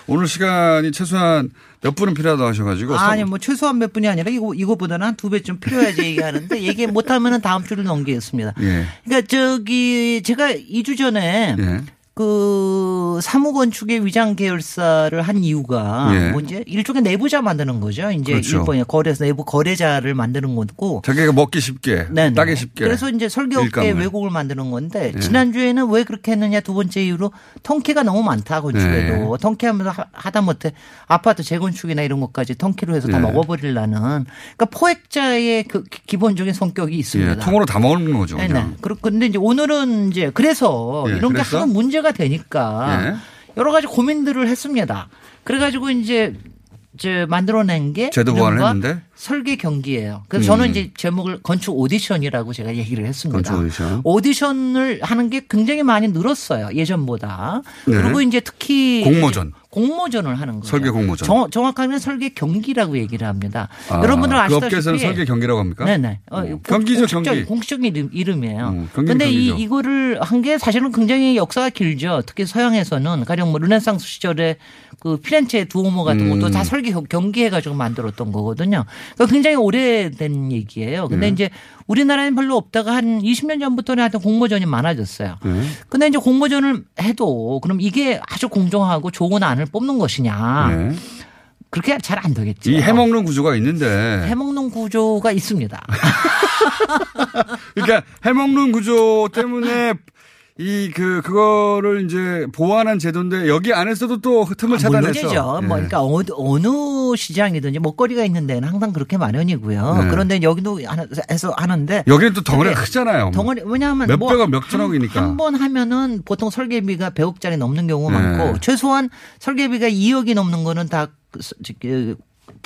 오늘 시간이 최소한 몇 분은 필요하다고 하셔가지고 아니 뭐 최소한 몇 분이 아니라 이거 이거보다는 한 두 배쯤 필요해야지 얘기하는데 얘기 못하면은 다음 주를 넘기겠습니다. 예. 그러니까 저기 제가 2주 전에 예. 그 사무건축의 위장 계열사를 한 이유가 예. 뭐 이제 일종의 내부자 만드는 거죠. 이제 그렇죠. 일본의 거래에서 내부 거래자를 만드는 거고. 자기가 먹기 쉽게 네네. 따기 쉽게 그래서 이제 설계업계. 왜곡을 만드는 건데 예. 지난주에는 왜 그렇게 했느냐 두 번째 이유로 통계가 너무 많다 건축에도 네. 통계하면서 하- 하다못해 아파트 재건축이나 이런 것까지 통계로 해서 다 예. 먹어버리려는 그러니까 포획자의 그 기- 기본적인 성격이 있습니다. 예, 통으로 다 먹는 거죠. 네, 그냥. 네. 그렇 근데 이제 오늘은 이제 그래서 예, 이런 그래서? 게 하도 문제가 되니까 예. 여러 가지 고민들을 했습니다. 그래가지고 이제 이제 만들어낸 게 제도 보완을 이른바 했는데 설계 경기예요. 그래서 음. 저는 이제 제목을 건축 오디션이라고 제가 얘기를 했습니다. 건축 오디션. 오디션을 하는 게 굉장히 많이 늘었어요. 예전보다. 네. 그리고 이제 특히 공모전. 공모전을 하는 거죠. 설계 공모전. 정, 정확하게는 설계 경기라고 얘기를 합니다. 아, 여러분들 그 아시다시피 업계에서는 설계 경기라고 합니까? 네네. 어, 어, 공- 경기죠, 공식적, 경기. 공식적인 이름, 이름이에요. 음, 경기는 근데 이. 이거를 한 게 사실은 굉장히 역사가 길죠. 특히 서양에서는 가령 뭐 르네상스 시절에 그 피렌체 두오모 같은 것도 음. 다 설계 경- 경기해가지고 만들었던 거거든요. 그러니까 굉장히 오래된 얘기예요. 근데 네. 이제 우리나라엔 별로 없다가 한 20년 전부터는 하여튼 공모전이 많아졌어요. 네. 근데 이제 공모전을 해도 그럼 이게 아주 공정하고 좋은 안을 뽑는 것이냐. 네. 그렇게 잘 안 되겠죠. 이 해먹는 구조가 있는데 해먹는 구조가 있습니다. *laughs* 그러니까 해먹는 구조 때문에 이 그 그거를 이제 보완한 제도인데 여기 안에서도 또 틈을 차단해서 물론이죠. 예. 뭐 그러니까 어느, 시장이든지 먹거리가 있는 데는 항상 그렇게 마련이고요. 네. 그런데 여기도 해서 하는데 여기는 또 덩어리가 그게 크잖아요. 덩어리 왜냐하면 몇 뭐 배가 몇 천억이니까. 한 번 하면은 보통 설계비가 100억짜리 넘는 경우가 네. 많고 최소한 설계비가 2억이 넘는 거는 다 그, 그,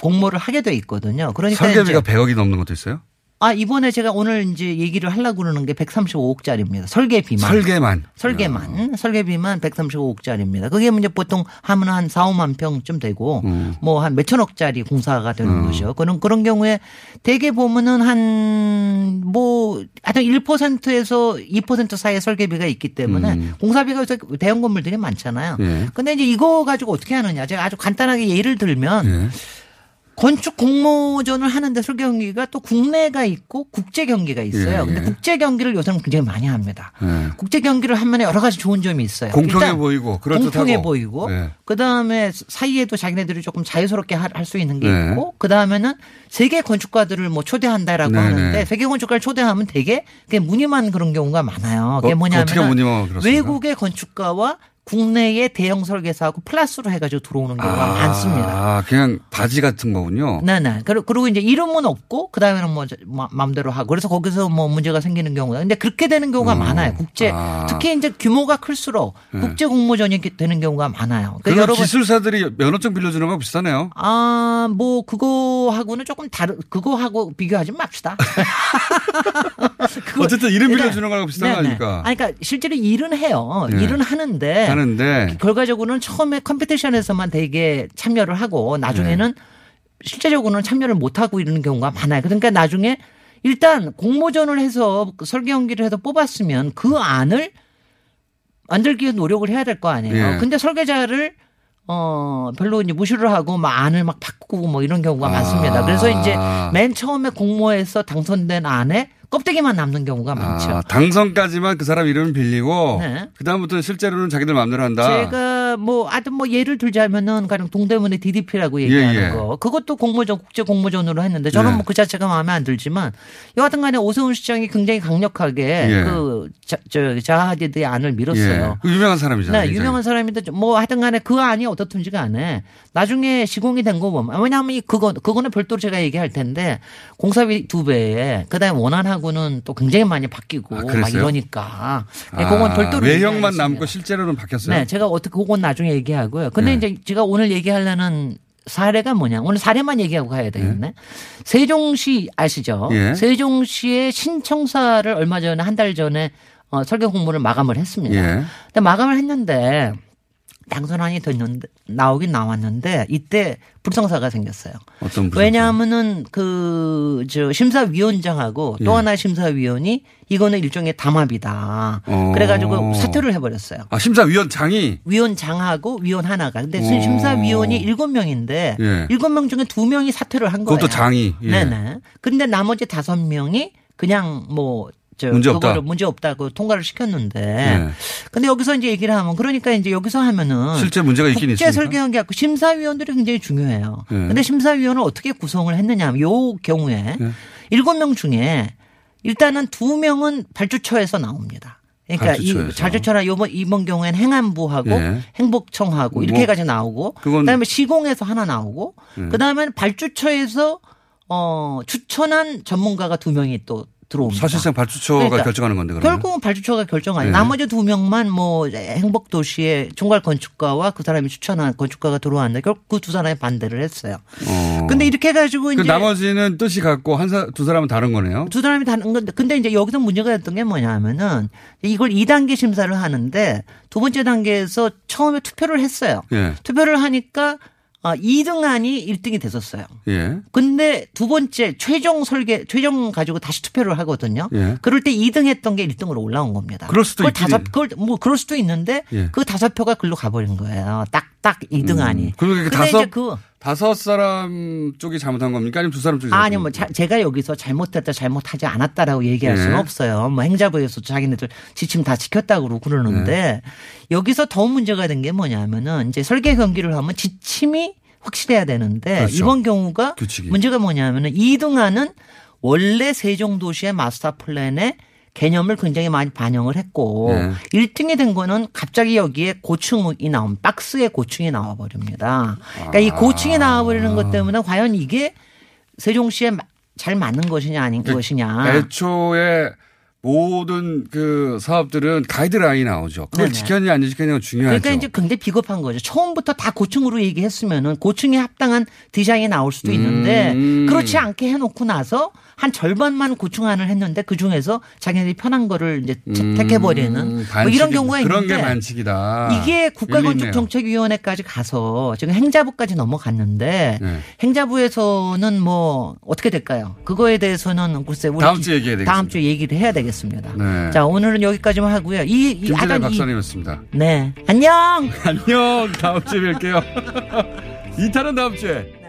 공모를 하게 돼 있거든요. 그러니까 설계비가 이제 100억이 넘는 것도 있어요? 아 이번에 제가 오늘 이제 얘기를 하려고 그러는 게 135억짜리입니다. 설계비만. 설계만. 설계만. 설계비만 135억짜리입니다. 그게 이제 보통 하면 한 4, 5만 평쯤 되고 음. 뭐한 몇천억짜리 공사가 되는 음. 거죠. 그런 그런 경우에 대개 보면은 한 뭐 하여튼 1%에서 2% 사이의 설계비가 있기 때문에 음. 공사비가 요새 대형 건물들이 많잖아요. 예. 근데 이제 이거 가지고 어떻게 하느냐. 제가 아주 간단하게 예를 들면 예. 건축 공모전을 하는데 설계 경기가 또 국내가 있고 국제 경기가 있어요. 예, 근데 예. 국제 경기를 요새는 굉장히 많이 합니다. 예. 국제 경기를 하면 여러 가지 좋은 점이 있어요. 공평해 보이고. 공평해 보이고 예. 그 다음에 사이에도 자기네들이 조금 자유스럽게 할 수 있는 게 네. 있고 그 다음에는 세계 건축가들을 뭐 초대한다라고 네, 하는데 네. 세계 건축가를 초대하면 되게 그게 무늬만 그런 경우가 많아요. 그게 어, 뭐냐면? 외국의 건축가와 국내의 대형 설계사하고 플러스로 해가지고 들어오는 경우가 많습니다. 아, 그냥 바지 같은 거군요. 네네. 그리고 그리고 이제 이름은 없고 그 다음에는 뭐 마- 마음대로 하고 그래서 거기서 뭐 문제가 생기는 경우가 근데 그렇게 되는 경우가 많아요. 국제 아. 특히 이제 규모가 클수록 네. 국제 공모전이 되는 경우가 많아요. 그 그러니까 여러분 기술사들이 면허증 빌려주는 거 비슷하네요. 아, 뭐, 그거하고는 조금 다른, 그거하고 비교하지 맙시다. *laughs* 어쨌든 이름 네. 빌려주는 거랑 비슷한 네네. 거니까. 아니, 그러니까 실제로 일은 해요. 네. 일은 하는데. 하는데 결과적으로는 처음에 컴피티션에서만 되게 참여를 하고 나중에는 네. 실제적으로는 참여를 못 하고 이러는 경우가 많아요. 그러니까 나중에 일단 공모전을 해서 그 설계 연기를 해서 뽑았으면 그 안을 만들기 위해 노력을 해야 될 거 아니에요. 예. 근데 설계자를 어 별로 이제 무시를 하고 막 안을 막 바꾸고 뭐 이런 경우가 아. 많습니다. 그래서 이제 맨 처음에 공모해서 당선된 안에 껍데기만 남는 경우가 많죠. 아, 당선까지만 그 사람 이름을 빌리고 네. 그다음부터는 실제로는 자기들 마음대로 한다. 제가 뭐 아주 뭐 예를 들자면은 가령 동대문의 DDP라고 얘기하는 예, 예. 거 그것도 공모전 국제 공모전으로 했는데 저는 예. 뭐그 자체가 마음에 안 들지만 여하튼간에 오세훈 시장이 굉장히 강력하게 예. 그 자, 저 자하디드의 안을 밀었어요. 예. 그 유명한 사람이잖아요. 네. 유명한 사람인데 뭐 하여튼간에 그 안이 어떻든지 간에 나중에 시공이 된 거 보면 왜냐하면 이 그거 그거는 별도로 제가 얘기할 텐데 공사비 두 배에 그다음에 원안하고는 또 굉장히 많이 바뀌고 막 그랬어요? 이러니까 네, 아, 그건 별도로 외형만 얘기하겠습니다. 남고 실제로는 바뀌었어요. 네, 제가 어떻게 그건 나중에 얘기하고요. 근데 네. 이제 제가 오늘 얘기하려는 사례가 뭐냐. 오늘 사례만 얘기하고 가야 되겠네. 세종시 아시죠? 예. 세종시의 신청사를 얼마 전에 한 달 전에 어, 설계 공모를 마감을 했습니다. 예. 근데 마감을 했는데 당선안이 됐는데 나오긴 나왔는데 이때 불성사가 생겼어요. 어떤 분이 왜냐하면은 그 저 심사위원장하고 또 예. 하나 의 심사위원이 이거는 일종의 담합이다. 어. 그래가지고 사퇴를 해버렸어요. 아, 심사위원장이 위원장하고 위원 하나가. 근데 오. 심사위원이 일곱 명인데 예. 일곱 명 중에 두 명이 사퇴를 한 거예요. 그것도 장이. 예. 네네. 근데 나머지 다섯 명이 그냥 뭐. 저 문제 없다. 문제 없다고 통과를 시켰는데. 예. 근데 여기서 이제 얘기를 하면 그러니까 이제 여기서 하면은 실제 문제가 있긴 국제 있습니까? 설계연기하고 심사위원들이 굉장히 중요해요. 예. 근데 심사위원을 어떻게 구성을 했느냐 하면 요 경우에 예. 일곱 명 중에 일단은 두 명은 발주처에서 나옵니다. 그러니까 이 발주처에서. 발주처나 이번 이번 경우에는 행안부하고 예. 행복청하고 이렇게 뭐, 해가지고 나오고 그다음에 시공에서 하나 나오고 예. 그다음에는 발주처에서 어 추천한 전문가가 두 명이 또 들어옵니다. 사실상 발주처가 그러니까 결정하는 건데 그러면. 결국은 발주처가 결정하니 네. 나머지 두 명만 뭐 행복 도시의 총괄 건축가와 그 사람이 추천한 건축가가 들어왔는데 결국 그 두 사람이 반대를 했어요. 어. 근데 이렇게 해 가지고 그 이제 나머지는 뜻이 같고 한두 사람은 다른 거네요. 두 사람이 다른 건데 근데 이제 여기서 문제가 됐던 게 뭐냐면은 이걸 2단계 심사를 하는데 두 번째 단계에서 처음에 투표를 했어요. 예. 투표를 하니까 아, 2등안이 1등이 됐었어요. 예. 근데 두 번째 최종 설계 최종 가지고 다시 투표를 하거든요. 예. 그럴 때 2등 했던 게 1등으로 올라온 겁니다. 그럴 수도 그걸 있긴 다섯 해. 그걸 뭐 그럴 수도 있는데 예. 그 다섯 표가 글로 가버린 거예요. 딱딱 2등안이. 음. 그리고 다섯 이제 그 다섯 사람 쪽이 잘못한 겁니까? 아니면 두 사람 쪽이 아니 잘못한 뭐 자- 제가 여기서 잘못했다 잘못하지 않았다라고 얘기할 예. 수는 없어요. 뭐 행자부에서 자기네들 지침 다 지켰다고 그러는데 네. 여기서 더 문제가 된 게 뭐냐면은 이제 설계 경기를 하면 지침이 확실해야 되는데 그렇죠. 이번 경우가 규칙이. 문제가 뭐냐면은 2등안은 원래 세종도시의 마스터 플랜에 개념을 굉장히 많이 반영을 했고 네. 1등이 된 거는 갑자기 여기에 고충이 나온 박스에 고충이 나와 버립니다. 그러니까 이 고충이 나와 버리는 것 때문에 과연 이게 세종시에 마- 잘 맞는 것이냐 아닌 것이냐. 애초에 모든 그 사업들은 가이드라인이 나오죠. 그걸 네네. 지켰냐 안 지켰냐가 중요하죠. 그러니까 이제 굉장히 비겁한 거죠. 처음부터 다 고층으로 얘기했으면은 고층에 합당한 디자인이 나올 수도 있는데 음. 그렇지 않게 해놓고 나서 한 절반만 고층안을 했는데 그 중에서 자기네들이 편한 거를 이제 택해버리는 뭐 이런 경우가 음, 그런 있는데 게 반칙이다. 이게. 국가건축정책위원회까지 가서 지금 행자부까지 넘어갔는데 네. 행자부에서는 뭐 어떻게 될까요? 그거에 대해서는 글쎄 우리 다음 주에 얘기해야 되겠습니다. 다음 주에 얘기를 해야 되겠습니다. 네. 자 오늘은 여기까지만 하고요. 이, 이 김진애 박사님이었습니다. 네 안녕. *laughs* 안녕. 다음 주에 뵐게요. *laughs* 이탈은 다음 주에.